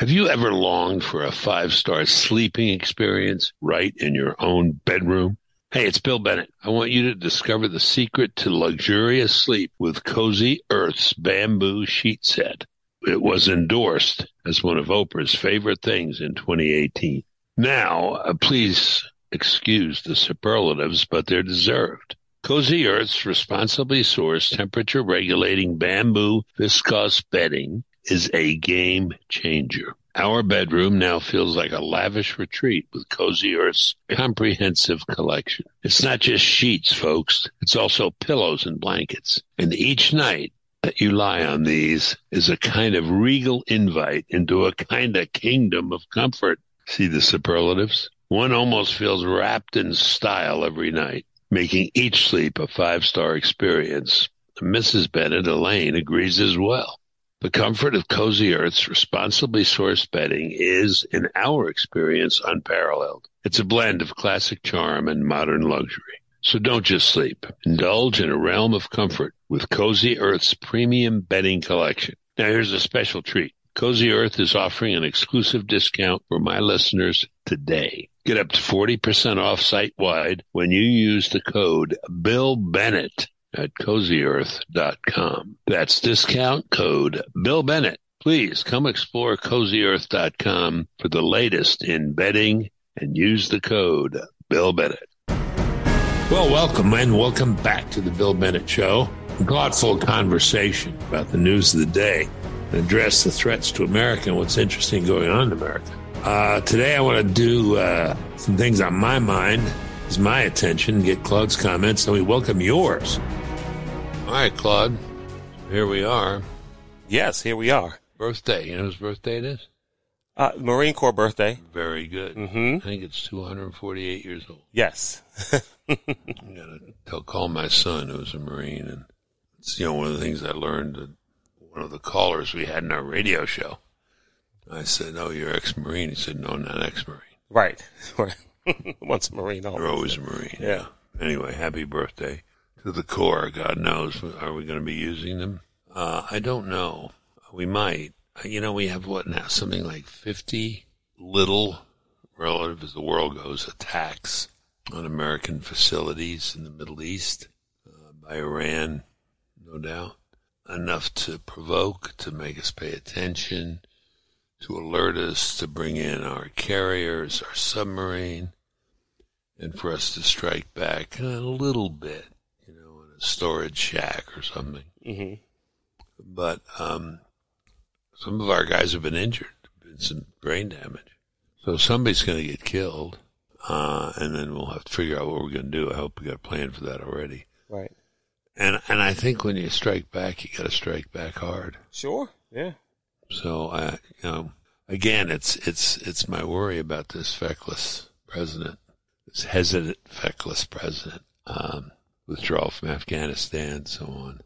Have you ever longed for a five star sleeping experience right in your own bedroom? Hey, it's Bill Bennett. I want you to discover the secret to luxurious sleep with Cozy Earth's bamboo sheet set. It was endorsed as one of Oprah's favorite things in 2018. Now, uh, please excuse the superlatives, but they're deserved. Cozy Earth's responsibly sourced temperature regulating bamboo viscose bedding is a game changer. Our bedroom now feels like a lavish retreat with Cozy Earth's comprehensive collection. It's not just sheets, folks. It's also pillows and blankets. And each night that you lie on these is a kind of regal invite into a kind of kingdom of comfort. See the superlatives? One almost feels wrapped in style every night, making each sleep a five star experience. Mrs. Bennett Elaine agrees as well. The comfort of Cozy Earth's responsibly sourced bedding is, in our experience, unparalleled. It's a blend of classic charm and modern luxury. So don't just sleep. Indulge in a realm of comfort with Cozy Earth's premium bedding collection. Now here's a special treat. Cozy Earth is offering an exclusive discount for my listeners today. Get up to 40% off site wide when you use the code Bill Bennett at cozyearth.com. That's discount code Bill Bennett. Please come explore cozyearth.com for the latest in bedding and use the code Bill Bennett. Well, welcome and welcome back to the Bill Bennett Show. A thoughtful conversation about the news of the day and address the threats to America and what's interesting going on in America. Uh, today, I want to do uh, some things on my mind, is my attention, get Claude's comments, and we welcome yours. All right, Claude. Here we are. Yes, here we are. Birthday. You know whose birthday it is? Uh, Marine Corps birthday. Very good. Mm-hmm. I think it's 248 years old. Yes. I gotta tell, call my son who's a Marine, and it's you know one of the things I learned. That one of the callers we had in our radio show. I said, "Oh, you're ex-Marine." He said, "No, not ex-Marine. right. Once a Marine, always. You're always a Marine." Yeah. Anyway, happy birthday to the Corps. God knows, are we going to be using them? Uh, I don't know. We might. You know, we have what now? Something like 50 little, relative as the world goes, attacks on American facilities in the Middle East uh, by Iran, no doubt. Enough to provoke, to make us pay attention, to alert us, to bring in our carriers, our submarine, and for us to strike back a little bit, you know, in a storage shack or something. hmm But um, some of our guys have been injured, been some brain damage. So somebody's going to get killed, uh, and then we'll have to figure out what we're going to do. I hope we got a plan for that already. Right. And and I think when you strike back, you got to strike back hard. Sure. Yeah. So I, you know, again, it's it's it's my worry about this feckless president, this hesitant, feckless president, um, withdrawal from Afghanistan, so on.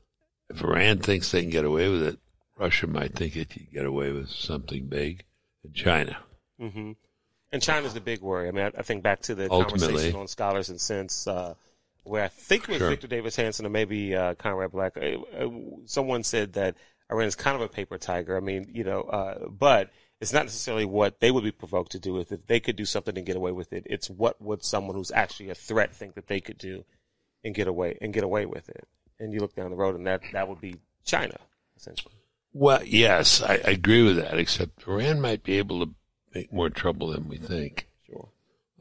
If Iran thinks they can get away with it, Russia might think it can get away with something big, and China. Mm-hmm. And China's the big worry. I mean, I, I think back to the Ultimately. conversation on Scholars and Sense, uh, where I think it was Sure. Victor Davis Hanson or maybe uh, Conrad Black. Uh, uh, someone said that Iran is kind of a paper tiger. I mean, you know, uh, but it's not necessarily what they would be provoked to do with it. They could do something and get away with it. It's what would someone who's actually a threat think that they could do and get away and get away with it. And you look down the road, and that that would be China, essentially. Well, yes, I, I agree with that. Except Iran might be able to make more trouble than we think. Sure.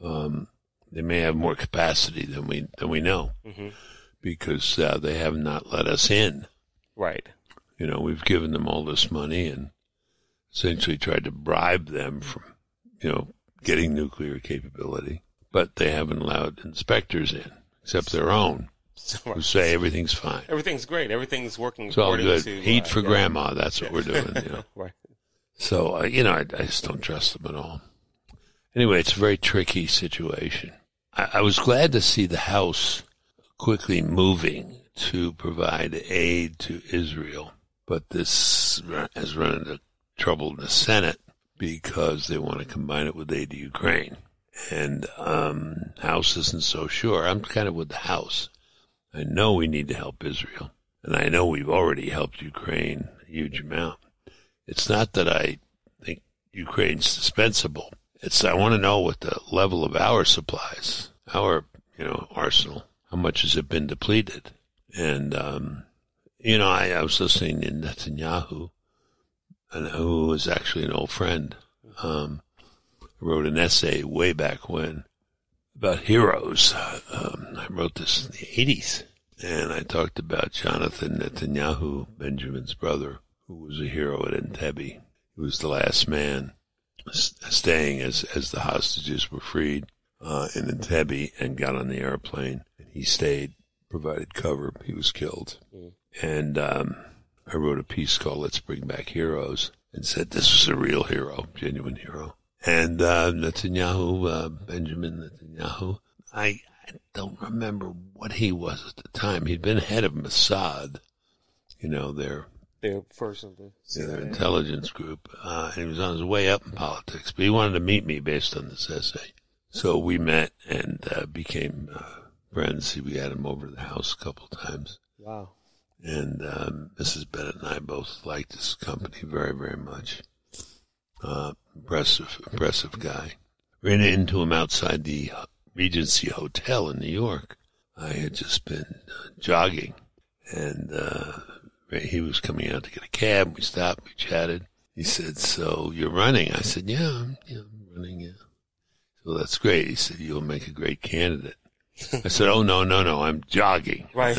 Um, they may have more capacity than we than we know hmm because uh, they have not let us in. Right. You know, we've given them all this money and essentially tried to bribe them from, you know, getting nuclear capability, but they haven't allowed inspectors in, except their own, who say everything's fine. Everything's great. Everything's working It's all good. to Eat uh, for yeah. grandma. That's what we're doing. You know. right. So, uh, you know, I, I just don't trust them at all. Anyway, it's a very tricky situation. I, I was glad to see the House quickly moving to provide aid to Israel, but this has run into trouble in the Senate because they want to combine it with aid to Ukraine. And um, House isn't so sure. I'm kind of with the House. I know we need to help Israel, and I know we've already helped Ukraine a huge amount. It's not that I think Ukraine's dispensable. It's I want to know what the level of our supplies, our you know arsenal, how much has it been depleted? And um, you know, I, I was listening to Netanyahu, and who was actually an old friend. Um, wrote an essay way back when about heroes. Um, I wrote this in the 80s, and I talked about Jonathan Netanyahu, Benjamin's brother, who was a hero at Entebbe. He was the last man staying as, as the hostages were freed uh, in Entebbe and got on the airplane. And he stayed, provided cover. He was killed. Mm. And um, I wrote a piece called Let's Bring Back Heroes and said this was a real hero, genuine hero. And uh, Netanyahu, uh, Benjamin Netanyahu, I, I don't remember what he was at the time. He'd been head of Mossad, you know, their their first of the yeah, their intelligence group, uh, and he was on his way up in politics. But he wanted to meet me based on this essay, so we met and uh, became uh, friends. We had him over to the house a couple times. Wow. And um, Mrs. Bennett and I both liked his company very, very much. Uh, impressive, impressive guy. Ran into him outside the Regency Hotel in New York. I had just been uh, jogging, and uh, he was coming out to get a cab. We stopped, we chatted. He said, "So you're running?" I said, "Yeah, I'm, yeah, I'm running." Yeah. So that's great. He said, "You'll make a great candidate." I said, "Oh no, no, no! I'm jogging." Right.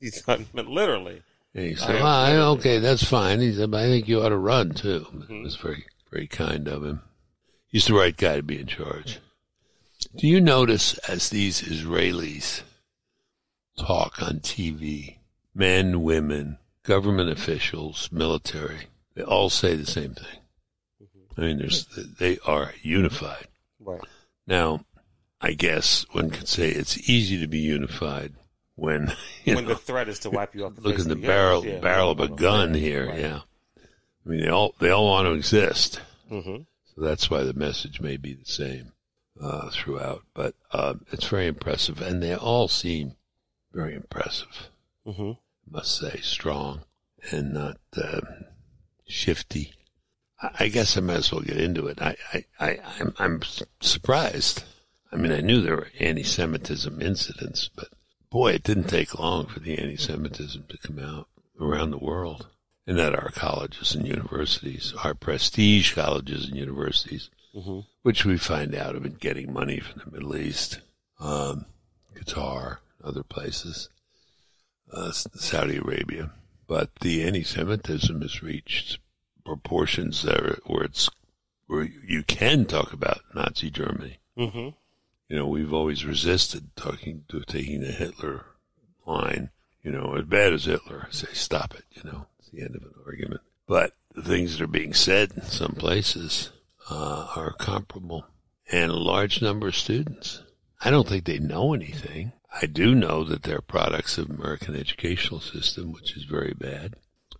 he thought literally. And he said, well, okay, that's fine. He said, but I think you ought to run too. Mm-hmm. It was very, very kind of him. He's the right guy to be in charge. Do you notice as these Israelis talk on TV, men, women, government officials, military, they all say the same thing. Mm-hmm. I mean, there's, they are unified. Right. Now, I guess one could say it's easy to be unified when when know, the threat is to wipe you off the look in the barrel yeah, barrel of a gun here. Right. Yeah, I mean they all they all want to exist, mm-hmm. so that's why the message may be the same uh, throughout. But uh, it's very impressive, and they all seem very impressive. Mm-hmm. Must say, strong and not uh, shifty. I, I guess I might as well get into it. I, I, I I'm, I'm surprised. I mean, I knew there were anti-Semitism incidents, but boy, it didn't take long for the anti-Semitism to come out around the world. And at our colleges and universities, our prestige colleges and universities, mm-hmm. which we find out have been getting money from the Middle East, um, Qatar, other places, uh, Saudi Arabia. But the anti-Semitism has reached proportions there where it's where you can talk about Nazi Germany. Mm-hmm you know, we've always resisted talking to taking the Hitler line. You know, as bad as Hitler, say stop it. You know, it's the end of an argument. But the things that are being said in some places uh, are comparable, and a large number of students. I don't think they know anything. I do know that they're products of American educational system, which is very bad,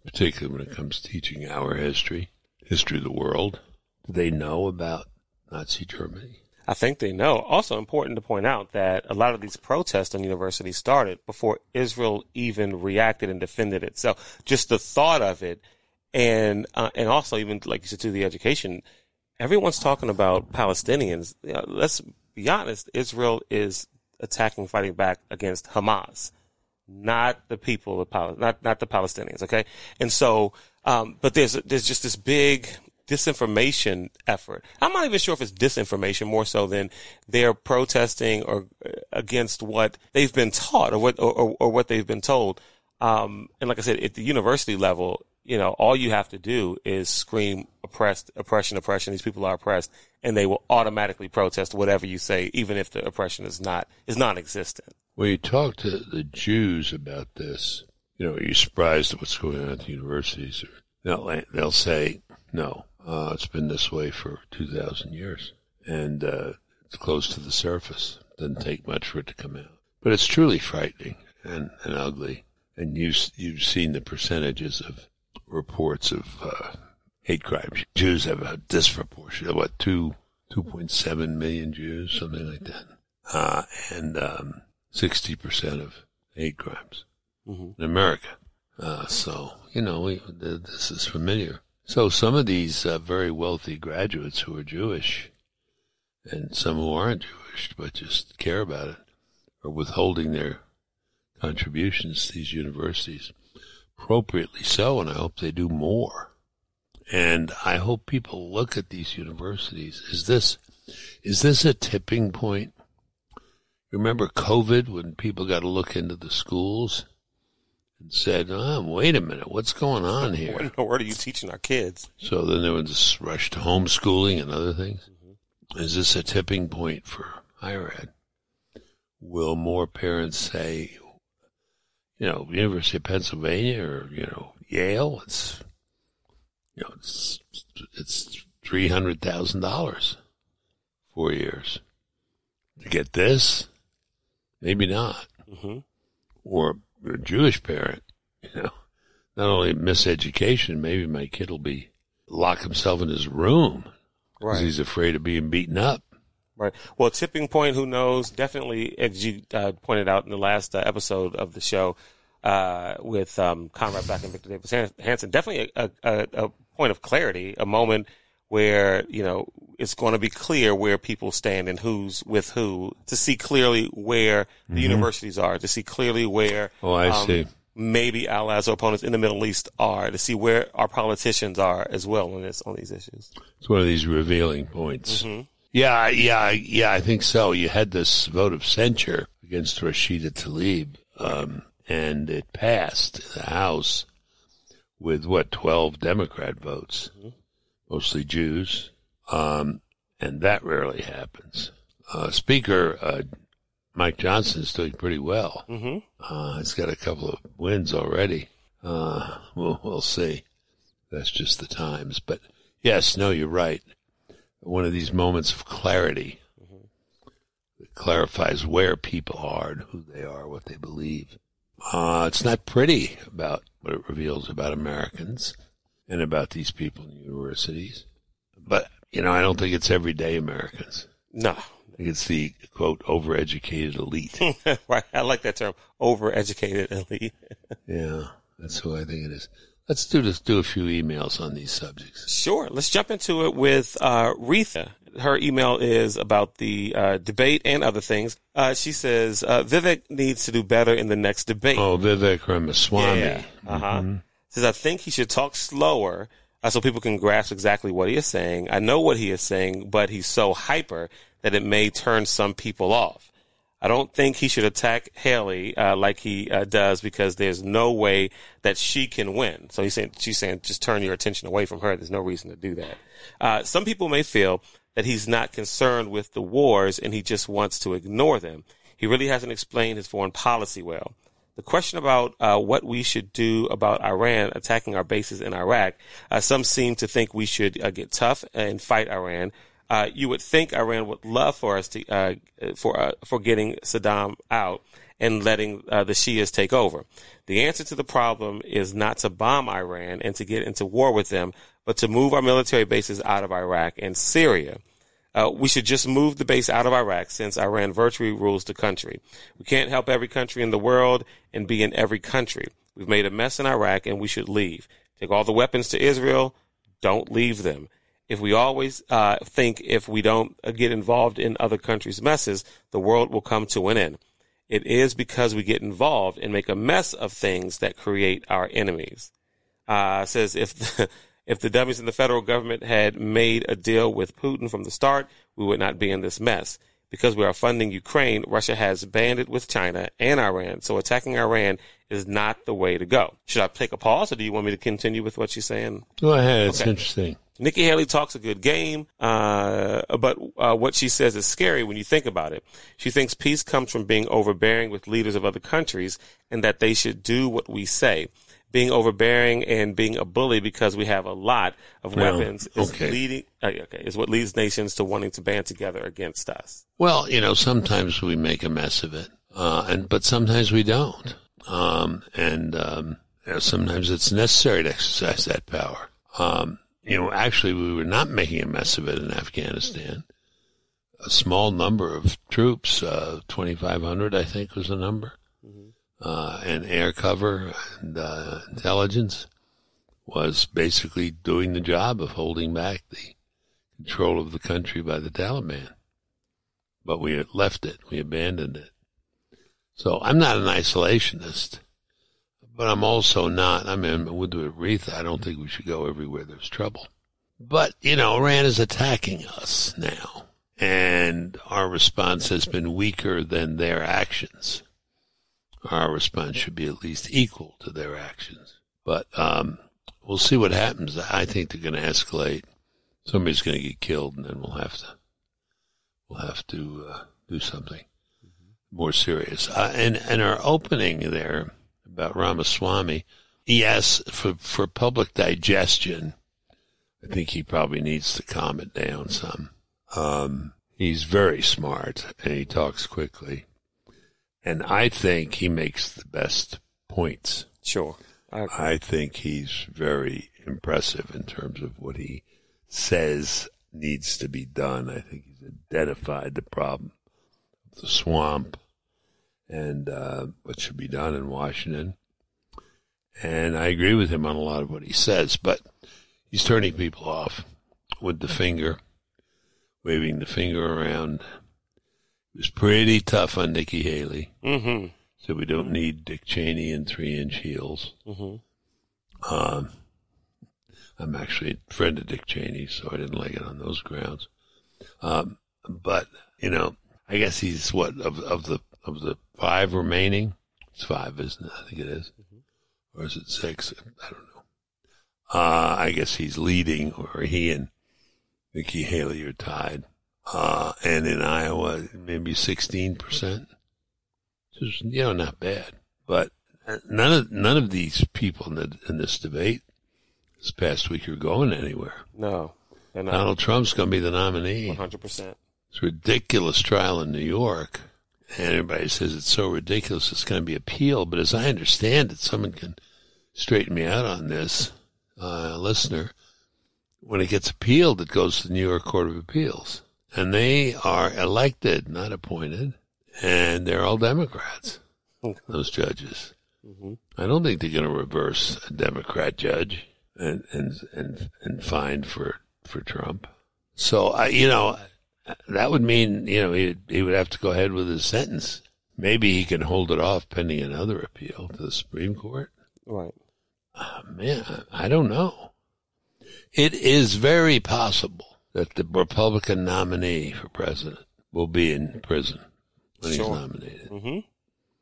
particularly when it comes to teaching our history, history of the world. Do they know about Nazi Germany? I think they know. Also important to point out that a lot of these protests on universities started before Israel even reacted and defended itself. Just the thought of it, and uh, and also even like you said to the education, everyone's talking about Palestinians. You know, let's be honest. Israel is attacking, fighting back against Hamas, not the people of Palestine, not not the Palestinians. Okay, and so, um, but there's there's just this big disinformation effort. I'm not even sure if it's disinformation more so than they're protesting or uh, against what they've been taught or what, or, or what they've been told. Um, and like I said, at the university level, you know, all you have to do is scream oppressed, oppression, oppression. These people are oppressed and they will automatically protest whatever you say, even if the oppression is not, is non-existent. When you talk to the Jews about this, you know, are you surprised at what's going on at the universities? They'll, they'll say, no, uh, it's been this way for 2,000 years. And uh, it's close to the surface. Doesn't take much for it to come out. But it's truly frightening and, and ugly. And you, you've seen the percentages of reports of uh, hate crimes. Jews have a disproportionate, what, two, 2.7 million Jews, something like that. Uh, and um, 60% of hate crimes mm-hmm. in America. Uh, so, you know, we, this is familiar So some of these uh, very wealthy graduates who are Jewish, and some who aren't Jewish but just care about it, are withholding their contributions to these universities, appropriately so, and I hope they do more. And I hope people look at these universities. Is this is this a tipping point? Remember COVID when people got to look into the schools and said, oh, wait a minute, what's going on here? What in the world are you teaching our kids? So then there was this rush to homeschooling and other things. Mm-hmm. Is this a tipping point for higher ed? Will more parents say, you know, University of Pennsylvania or, you know, Yale, it's, you know, it's, it's $300,000 four years to get this? Maybe not. Mm-hmm. Or a Jewish parent, you know, not only miseducation, maybe my kid will be lock himself in his room because right. he's afraid of being beaten up. Right. Well, tipping point, who knows? Definitely, as you uh, pointed out in the last uh, episode of the show uh, with um, Conrad Black and Victor Davis Hanson, definitely a, a, a point of clarity, a moment where you know it's going to be clear where people stand and who's with who to see clearly where the mm-hmm. universities are, to see clearly where oh I um, see maybe allies or opponents in the Middle East are, to see where our politicians are as well on this on these issues. It's one of these revealing points. Mm-hmm. Yeah, yeah, yeah. I think so. You had this vote of censure against Rashida Tlaib, um, and it passed the House with what twelve Democrat votes. Mm-hmm mostly Jews, um, and that rarely happens. Uh, Speaker uh, Mike Johnson is doing pretty well. Mm-hmm. Uh, he's got a couple of wins already. Uh, we'll, we'll see. That's just the times. But yes, no, you're right. One of these moments of clarity mm-hmm. that clarifies where people are and who they are, what they believe. Uh, it's not pretty about what it reveals about Americans and about these people in universities. But, you know, I don't think it's everyday Americans. No. I think it's the, quote, overeducated elite. right. I like that term, overeducated elite. yeah, that's who I think it is. Let's do this, do a few emails on these subjects. Sure. Let's jump into it with uh, Retha. Her email is about the uh, debate and other things. Uh, she says uh, Vivek needs to do better in the next debate. Oh, Vivek Ramaswamy. Yeah. Uh huh. Mm-hmm says, I think he should talk slower uh, so people can grasp exactly what he is saying. I know what he is saying, but he's so hyper that it may turn some people off. I don't think he should attack Haley uh, like he uh, does because there's no way that she can win. So he's saying, she's saying, just turn your attention away from her. There's no reason to do that. Uh, some people may feel that he's not concerned with the wars and he just wants to ignore them. He really hasn't explained his foreign policy well the question about uh, what we should do about Iran attacking our bases in Iraq, uh, some seem to think we should uh, get tough and fight Iran. Uh, you would think Iran would love for us to uh, for uh, for getting Saddam out and letting the Shias take over. The answer to the problem is not to bomb Iran and to get into war with them, but to move our military bases out of Iraq and Syria. Uh, we should just move the base out of Iraq since Iran virtually rules the country. We can't help every country in the world and be in every country. We've made a mess in Iraq and we should leave. Take all the weapons to Israel. Don't leave them. If we always uh, think if we don't uh, get involved in other countries' messes, the world will come to an end. It is because we get involved and make a mess of things that create our enemies. Uh, says if the, if the dummies in the federal government had made a deal with Putin from the start, we would not be in this mess. Because we are funding Ukraine, Russia has banded with China and Iran, so attacking Iran is not the way to go. Should I take a pause, or do you want me to continue with what you're saying? Go ahead. It's okay. interesting. Nikki Haley talks a good game, uh, but uh, what she says is scary when you think about it. She thinks peace comes from being overbearing with leaders of other countries and that they should do what we say being overbearing and being a bully because we have a lot of weapons is okay. leading uh, okay is what leads nations to wanting to band together against us. Well, you know, sometimes we make a mess of it, uh, and but sometimes we don't, um, and um, you know, sometimes it's necessary to exercise that power. Um, you know, actually, we were not making a mess of it in Afghanistan. A small number of troops, uh, 2,500, I think was the number, uh, and air cover and uh, intelligence was basically doing the job of holding back the control of the country by the Taliban. But we left it, we abandoned it. So I'm not an isolationist, but I'm also not. I mean, with the Aretha, I don't think we should go everywhere there's trouble. But, you know, Iran is attacking us now, and our response has been weaker than their actions. Our response should be at least equal to their actions. But um, we'll see what happens. I think they're going to escalate. Somebody's going to get killed, and then we'll have to we'll have to uh, do something more serious. Uh, and and our opening there about Ramaswamy, yes, for for public digestion, I think he probably needs to calm it down some. Um, he's very smart and he talks quickly, and I think he makes the best points. Sure, I, I think he's very impressive in terms of what he says needs to be done. I think he's identified the problem of the swamp and uh, what should be done in Washington. And I agree with him on a lot of what he says, but he's turning people off with the finger, waving the finger around. It was pretty tough on Nikki Haley. Mm-hmm. So we don't need Dick Cheney in three inch heels. Mm-hmm. Um, I'm actually a friend of Dick Cheney, so I didn't like it on those grounds. Um, but you know, I guess he's what of of the of the five remaining. It's five, isn't it? I think it is. or is it six? I don't know. Uh, I guess he's leading, or he and Nikki Haley are tied. Uh, and in Iowa, maybe sixteen percent. Just you know, not bad. But none of none of these people in, the, in this debate this past week are going anywhere. No, Donald Trump's going to be the nominee. One hundred percent. It's a ridiculous trial in New York, and everybody says it's so ridiculous it's going to be appealed. But as I understand it, someone can straighten me out on this, uh, listener. When it gets appealed, it goes to the New York Court of Appeals, and they are elected, not appointed, and they're all Democrats. those judges. Mm-hmm. I don't think they're going to reverse a Democrat judge and and and and fine for for Trump. So I, you know, that would mean you know he he would have to go ahead with his sentence. Maybe he can hold it off pending another appeal to the Supreme Court. Right. Oh, man, I don't know. It is very possible that the Republican nominee for president will be in prison when Sure. he's nominated. Mm-hmm.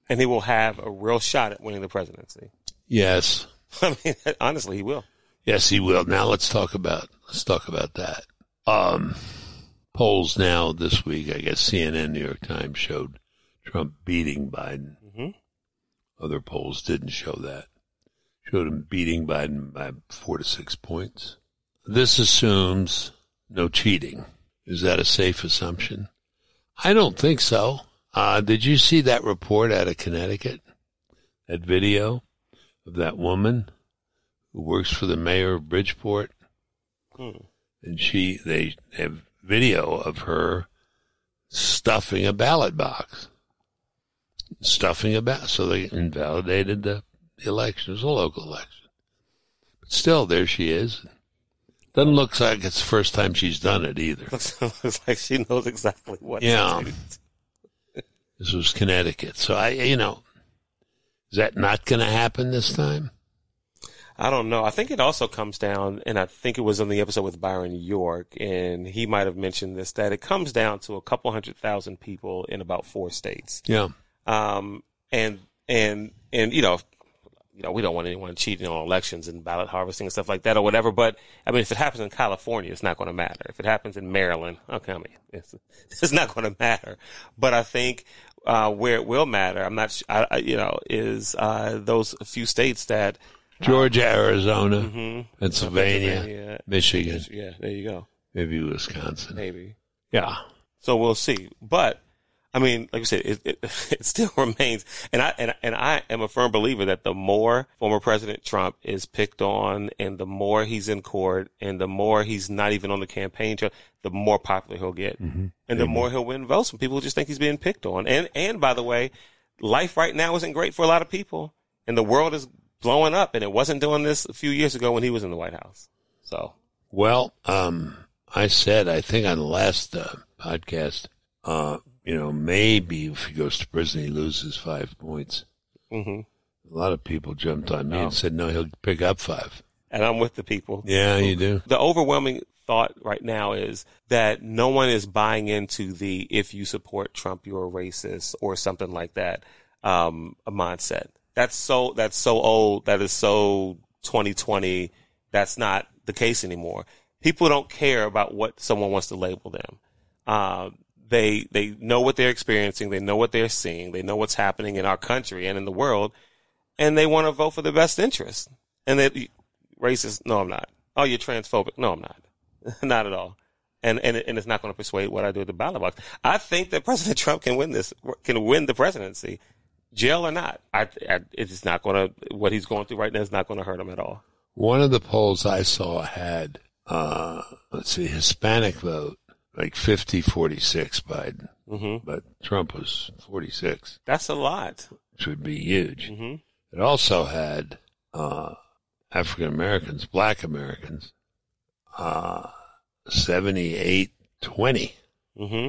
And he will have a real shot at winning the presidency. Yes, I mean, honestly, he will. yes, he will. Now let's talk about let's talk about that. Um, polls now this week, I guess CNN, New York Times showed Trump beating Biden. Mm-hmm. Other polls didn't show that. Showed him beating Biden by four to six points. This assumes no cheating. Is that a safe assumption? I don't think so. Uh, did you see that report out of Connecticut? That video of that woman who works for the mayor of Bridgeport? Hmm. And she, they have video of her stuffing a ballot box. Stuffing a ballot. So they invalidated the the election. It was a local election. But still, there she is. Doesn't look like it's the first time she's done it either. Looks, looks like she knows exactly what Yeah. This was Connecticut. So I, you know, is that not going to happen this time? I don't know. I think it also comes down, and I think it was on the episode with Byron York, and he might have mentioned this, that it comes down to a couple hundred thousand people in about four states. Yeah. Um, and, and, and, you know, you know, we don't want anyone cheating on elections and ballot harvesting and stuff like that or whatever. But I mean, if it happens in California, it's not going to matter. If it happens in Maryland, okay, I mean, it's, it's not going to matter. But I think, uh, where it will matter, I'm not, I, you know, is, uh, those few states that, Georgia, Arizona, Mhm. Pennsylvania, Pennsylvania, Michigan, yeah, there you go. maybe Wisconsin. Maybe. Yeah. So we'll see. But I mean, like I said, it, it, it still remains, and I and, and I am a firm believer that the more former President Trump is picked on, and the more he's in court, and the more he's not even on the campaign trail, the more popular he'll get, and the more he'll win votes from people who just think he's being picked on. And and by the way, life right now isn't great for a lot of people, and the world is blowing up, and it wasn't doing this a few years ago when he was in the White House. So, well, um, I said I think on the last uh, podcast, uh, you know, maybe if he goes to prison, he loses five points. hmm A lot of people jumped on me Oh. and said, no, he'll pick up five. and I'm with the people. Yeah, you do. The overwhelming thought right now is that no one is buying into the if you support Trump, you're a racist or something like that um, a mindset. That's so that's so old. That is so 2020. That's not the case anymore. People don't care about what someone wants to label them. Uh, they they know what they're experiencing. They know what they're seeing. They know what's happening in our country and in the world, and they want to vote for the best interest. And they racist? No, I'm not. Oh, you're transphobic? No, I'm not. not at all. And and and it's not going to persuade what I do at the ballot box. I think that President Trump can win this, can win the presidency, jail or not. I, I it's not going to what he's going through right now is not going to hurt him at all. One of the polls I saw had, uh, let's see, Hispanic vote, like 50, 46 Biden, hmm but Trump was 46, That's a lot. which would be huge. hmm It also had, uh, African Americans, black Americans, uh, 78, 20. hmm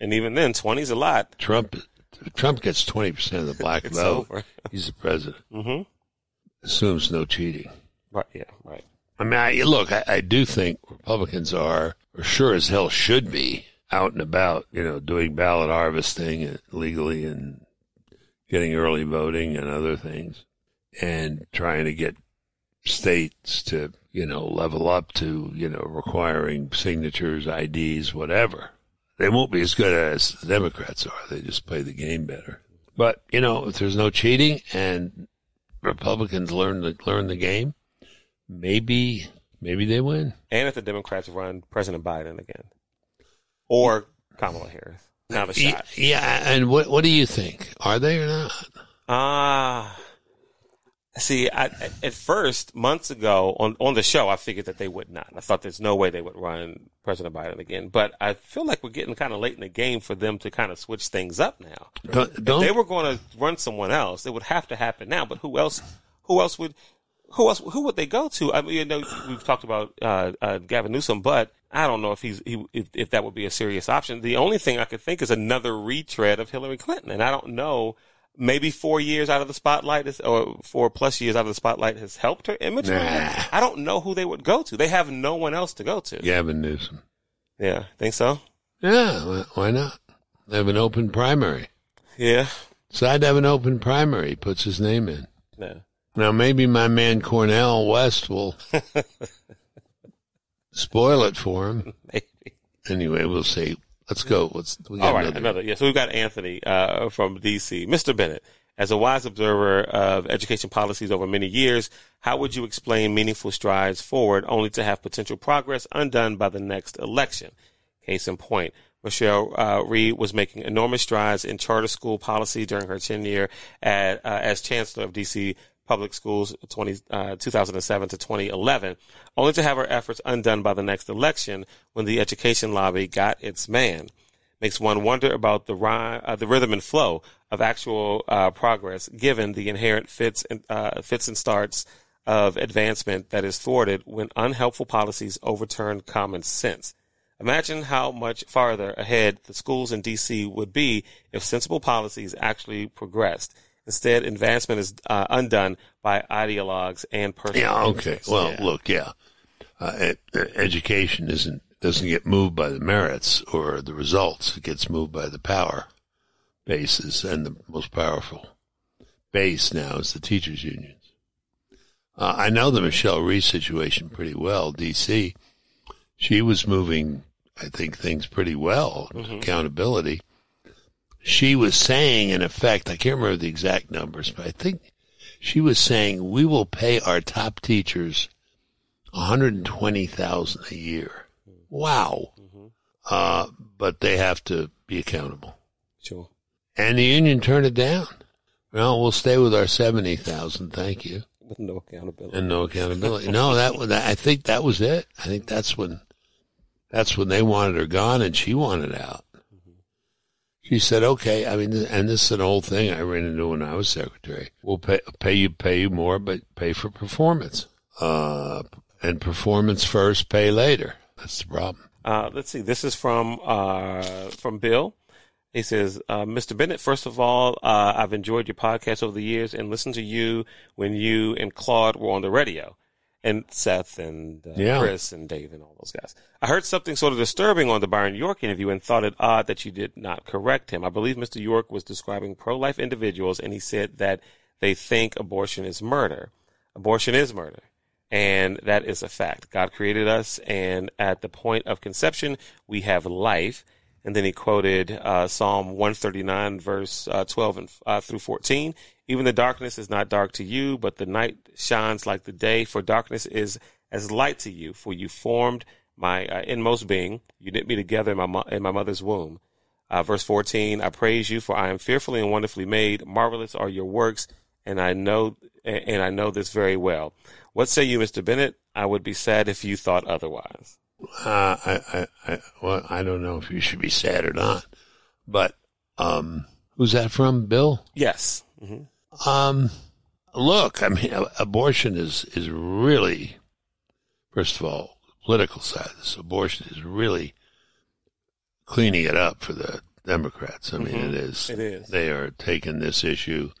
And even then, 20 is a lot. Trump, Trump gets 20% of the black vote. He's the president. hmm Assumes no cheating. Right. Yeah. Right. I mean, I, look, I, I do think Republicans are, or sure as hell should be, out and about, you know, doing ballot harvesting legally and getting early voting and other things and trying to get states to, you know, level up to, you know, requiring signatures, IDs, whatever. They won't be as good as the Democrats are. They just play the game better. But, you know, if there's no cheating and Republicans learn the, learn the game, maybe, maybe they win. And if the Democrats run President Biden again, or Kamala Harris, not a Yeah, shot. yeah, and what what do you think? Are they or not? Ah, see, I, at first, months ago on on the show, I figured that they would not. I thought there's no way they would run President Biden again. But I feel like we're getting kind of late in the game for them to kind of switch things up now. Don't, If don't they were going to run someone else, it would have to happen now. But who else? Who else would? Who else? Who would they go to? I mean, you know, we've talked about uh, uh, Gavin Newsom, but I don't know if he's he, if, if that would be a serious option. The only thing I could think is another retread of Hillary Clinton, and I don't know. Maybe four years out of the spotlight is, or four plus years out of the spotlight has helped her image. Nah. I don't know who they would go to. They have no one else to go to. Gavin Newsom. Yeah, think so? Yeah, why not? They have an open primary. Yeah. So I'd have an open primary. He puts his name in. No. Now maybe my man Cornel West will spoil it for him. Maybe. Anyway, we'll see. Let's go. Let's. We got All right, another- another. Yeah, so we've got Anthony uh, from DC. Mr. Bennett, as a wise observer of education policies over many years, how would you explain meaningful strides forward only to have potential progress undone by the next election? Case in point, Michelle uh, Rhee was making enormous strides in charter school policy during her tenure at, uh, as chancellor of DC public schools 20, uh, 2007 to 2011, only to have her efforts undone by the next election when the education lobby got its man. Makes one wonder about the ry- uh, the rhythm and flow of actual uh, progress, given the inherent fits and uh, fits and starts of advancement that is thwarted when unhelpful policies overturn common sense. Imagine how much farther ahead the schools in DC would be if sensible policies actually progressed. Instead, advancement is uh, undone by ideologues and personal. Yeah. Okay. interests. Well, Yeah. look. Yeah. Uh, education isn't doesn't get moved by the merits or the results. It gets moved by the power bases, and the most powerful base now is the teachers' unions. Uh, I know the Michelle Rhee's situation pretty well. DC, she was moving, I think, things pretty well. Mhm. Accountability. She was saying, in effect, I can't remember the exact numbers, but I think she was saying we will pay our top teachers one hundred twenty thousand a year. Wow! Mhm. Uh, but they have to be accountable, Sure. and the union turned it down. Well, we'll stay with our seventy thousand, thank you, With no accountability. and no accountability. no, that was. I think that was it. I think that's when, that's when they wanted her gone, and she wanted out. She said, "Okay." I mean, and this is an old thing I ran into when I was secretary. We'll pay pay you pay you more, but pay for performance. Uh, and performance first, pay later. That's the problem. Uh, let's see. This is from uh, from Bill. He says, uh, Mr. Bennett, first of all, uh, I've enjoyed your podcast over the years and listened to you when you and Claude were on the radio and Seth and uh, Yeah. Chris and Dave and all those guys. I heard something sort of disturbing on the Byron York interview and thought it odd that you did not correct him. I believe Mr. York was describing pro-life individuals and he said that they think abortion is murder. Abortion is murder. And that is a fact. God created us, and at the point of conception, we have life. And then he quoted uh, Psalm 139, verse uh, 12 and, uh, through 14. Even the darkness is not dark to you, but the night shines like the day. For darkness is as light to you. For you formed my uh, inmost being. You knit me together in my mo- in my mother's womb. Uh, verse 14, I praise you for I am fearfully and wonderfully made. Marvelous are your works, and I know, and I know this very well. What say you, Mr. Bennett? I would be sad if you thought otherwise. Uh, I, I, I, well, I don't know if you should be sad or not, but um, who's that from? Bill? Yes. hmm Um, look, I mean, abortion is is really, first of all, political side. This abortion is really cleaning it up for the Democrats. I mean, Mhm. it is. It is. They are taking this issue.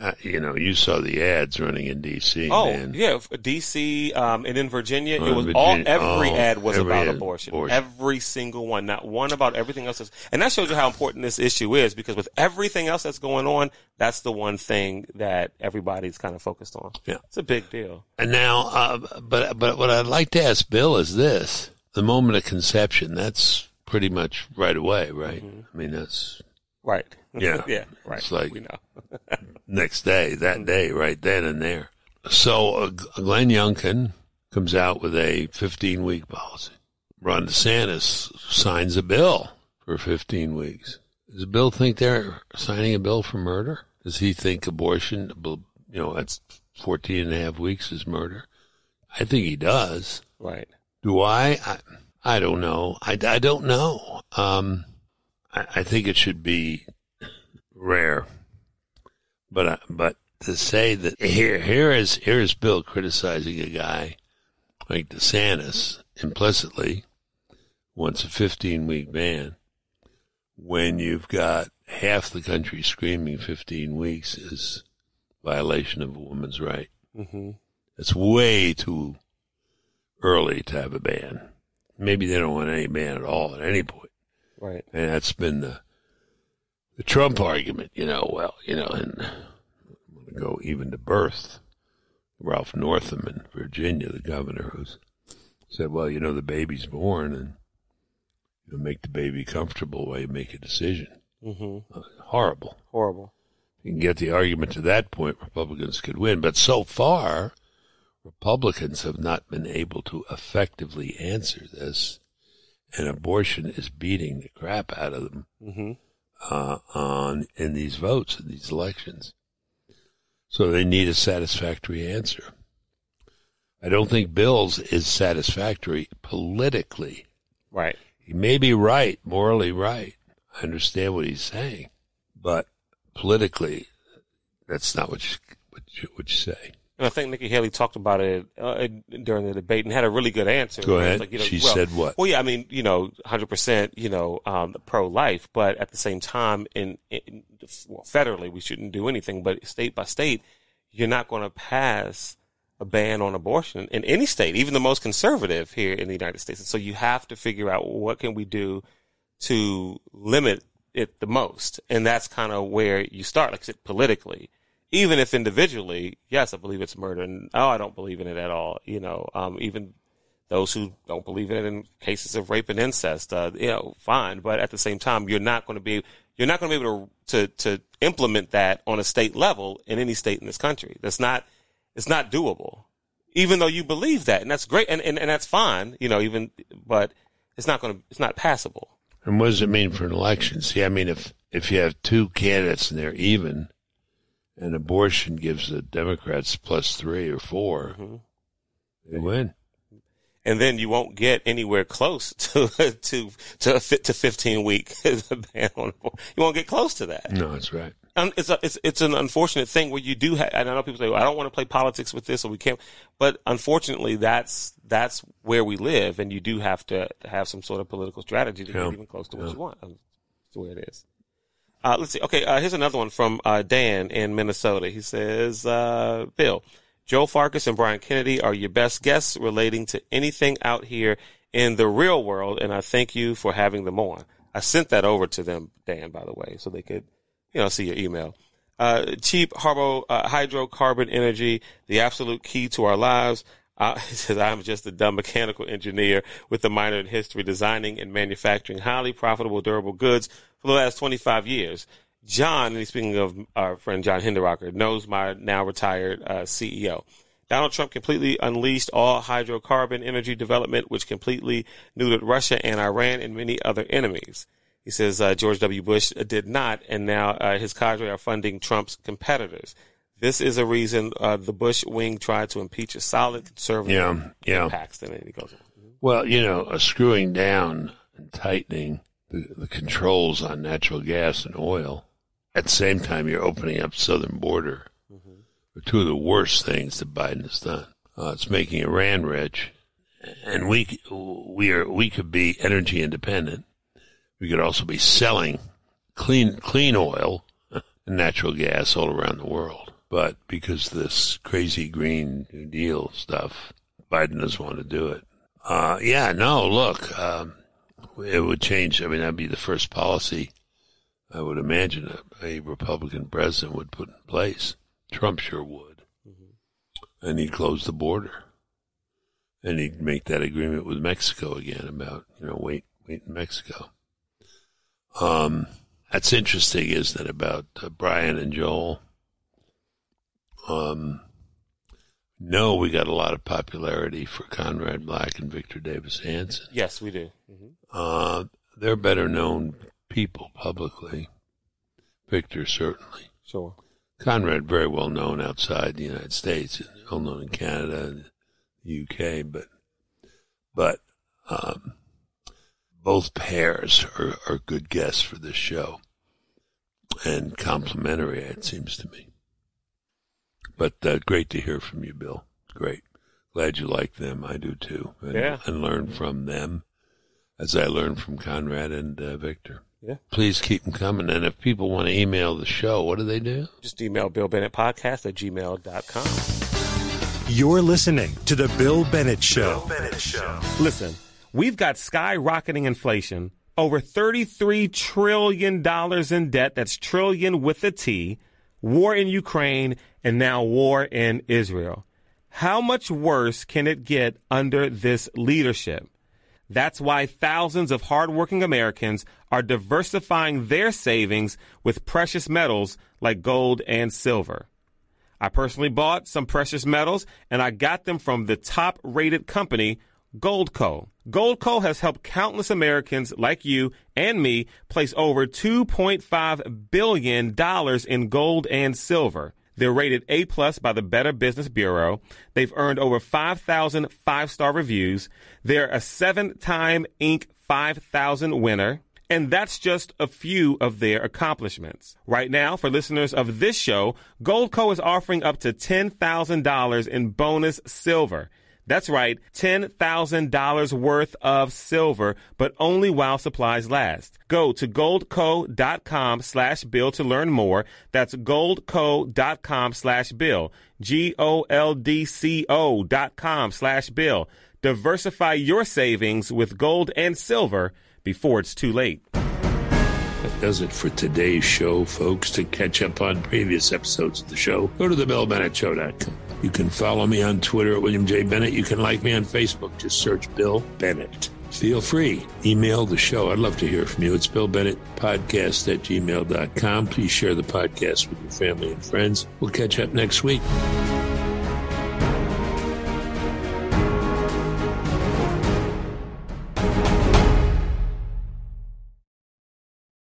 Uh, you know, you saw the ads running in D.C. Oh, man. yeah. D.C. Um, and in Virginia, Oh, it was Virginia. all, every Oh, ad was every about ad- abortion. abortion. Every single one. Not one about everything else. And that shows you how important this issue is because with everything else that's going on, that's the one thing that everybody's kind of focused on. Yeah. It's a big deal. And now, uh, but but what I'd like to ask Bill is this: the moment of conception. That's pretty much right away, right? I mean, that's Right. Yeah. yeah. Right. It's like- we know. next day, that day, right then and there. So uh, Glenn Youngkin comes out with a 15 week policy. Ron DeSantis signs a bill for 15 weeks. Does Bill think they're signing a bill for murder? Does he think abortion, you know, that's 14 and a half weeks is murder? I think he does. Right. Do I? I, I don't know. I, I don't know. Um, I, think it should be rare. But uh, but to say that here here is here is Bill criticizing a guy like DeSantis implicitly wants a 15 week ban when you've got half the country screaming 15 weeks is violation of a woman's right. hmm It's way too early to have a ban. Maybe they don't want any ban at all at any point. Right. And that's been the the Trump argument, you know, well, you know, and I'm going to go even to birth. Ralph Northam in Virginia, the governor, who's said, well, you know, the baby's born and you know, make the baby comfortable while you make a decision. Mm-hmm. Uh, horrible Horrible. you can get the argument to that point, Republicans could win. But so far, Republicans have not been able to effectively answer this, and abortion is beating the crap out of them hmm uh, on in these votes in these elections. So they need a satisfactory answer. I don't think Bill's is satisfactory politically. Right. He may be right, morally right. I understand what he's saying, but politically, that's not what you, what you, what you say. And I think Nikki Haley talked about it uh, during the debate and had a really good answer. Go ahead. like, you know, she well, said what? Well, yeah, I mean, you know, hundred percent, you know, um, pro life, but at the same time, in, in well, federally, we shouldn't do anything. But state by state, you're not going to pass a ban on abortion in any state, even the most conservative here in the United States. So you have to figure out what can we do to limit it the most, and that's kind of where you start, like I said, politically. Even if individually, yes, I believe it's murder, and oh, I don't believe in it at all. You know, um, even those who don't believe in it in cases of rape and incest, uh, you know, fine. But at the same time, you're not going to be you're not going to be able to, to to implement that on a state level in any state in this country. That's not it's not doable. Even though you believe that, and that's great, and, and, and that's fine, you know. Even but it's not going to it's not passable. And what does it mean for an election? See, I mean, if if you have two candidates and they're even, and abortion gives the Democrats plus three or 4 Mhm. they win. and then you won't get anywhere close to to to fit to 15 week ban on. You won't get close to that. No, that's right. And it's a, it's it's an unfortunate thing where you do. Ha- and I know people say, well, "I don't want to play politics with this, or we can't." But unfortunately, that's that's where we live, and you do have to have some sort of political strategy to Yeah. get even close to what you want. That's the way it is. Uh, let's see. Okay, uh, here's another one from uh, Dan in Minnesota. He says, uh, "Bill, Joe Farkas and Brian Kennedy are your best guests relating to anything out here in the real world, and I thank you for having them on." I sent that over to them, Dan, by the way, so they could, you know, see your email. Uh, cheap uh, hydrocarbon energy, the absolute key to our lives. Uh, he says, I'm just a dumb mechanical engineer with a minor in history, designing and manufacturing highly profitable, durable goods for the last 25 years. John, and he's speaking of our friend John Hinderaker, knows my now retired uh, CEO. Donald Trump completely unleashed all hydrocarbon energy development, which completely neutered Russia and Iran and many other enemies. He says uh, George W. Bush did not, and now uh, his cadre are funding Trump's competitors. This is a reason uh, the Bush wing tried to impeach a solid conservative Yeah, yeah. Paxton. And he goes, Well, you know, uh, screwing down and tightening the, the controls on natural gas and oil. At the same time, you're opening up southern border. Are two of the worst things that Biden has done. Uh, it's making Iran rich, and we we are we could be energy independent. We could also be selling clean clean oil and natural gas all around the world. But because this crazy green New Deal stuff, Biden doesn't want to do it. Uh, yeah, no, look, um, it would change. I mean, that'd be the first policy I would imagine a, a Republican president would put in place. Trump sure would. And he'd close the border. And he'd make that agreement with Mexico again about, you know, wait, wait in Mexico. Um, that's interesting, isn't it, about uh, Brian and Joel? Um, no, we got a lot of popularity for Conrad Black and Victor Davis Hanson. Yes, we do. hmm Uh, they're better known people publicly. Victor certainly. Sure. Conrad very well known outside the United States, well known in Canada and the UK, but but um, both pairs are, are good guests for this show and complimentary. It seems to me. But uh, great to hear from you, Bill. Great. Glad you like them. I do too. And, Yeah. and learn from them as I learned from Conrad and uh, Victor. Yeah. Please keep them coming. And if people want to email the show, what do they do? Just email Bill Bennett Podcast at gmail.com. You're listening to The Bill Bennett Show. Listen, we've got skyrocketing inflation, over $33 trillion in debt. That's trillion with a T, war in Ukraine, and now war in Israel. How much worse can it get under this leadership? That's why thousands of hardworking Americans are diversifying their savings with precious metals like gold and silver. I personally bought some precious metals and I got them from the top rated company, Goldco. Goldco has helped countless Americans like you and me place over $2.5 billion in gold and silver. They're rated A plus by the Better Business Bureau. They've earned over 5,000 five-star reviews. They're a seven-time Inc. 5000 winner. And that's just a few of their accomplishments. Right now, for listeners of this show, Goldco is offering up to $10,000 in bonus silver. That's right, $10,000 worth of silver, but only while supplies last. Go to goldco.com slash bill to learn more. That's goldco.com slash bill. G-O-L-D-C-O dot com slash bill. Diversify your savings with gold and silver before it's too late. That does it for today's show, folks. To catch up on previous episodes of the show, go to thebillbennettshow.com. You can follow me on Twitter at William J. Bennett. You can like me on Facebook. Just search Bill Bennett. Feel free. Email the show. I'd love to hear from you. It's Bill Bennett Podcast at gmail.com. Please share the podcast with your family and friends. We'll catch up next week.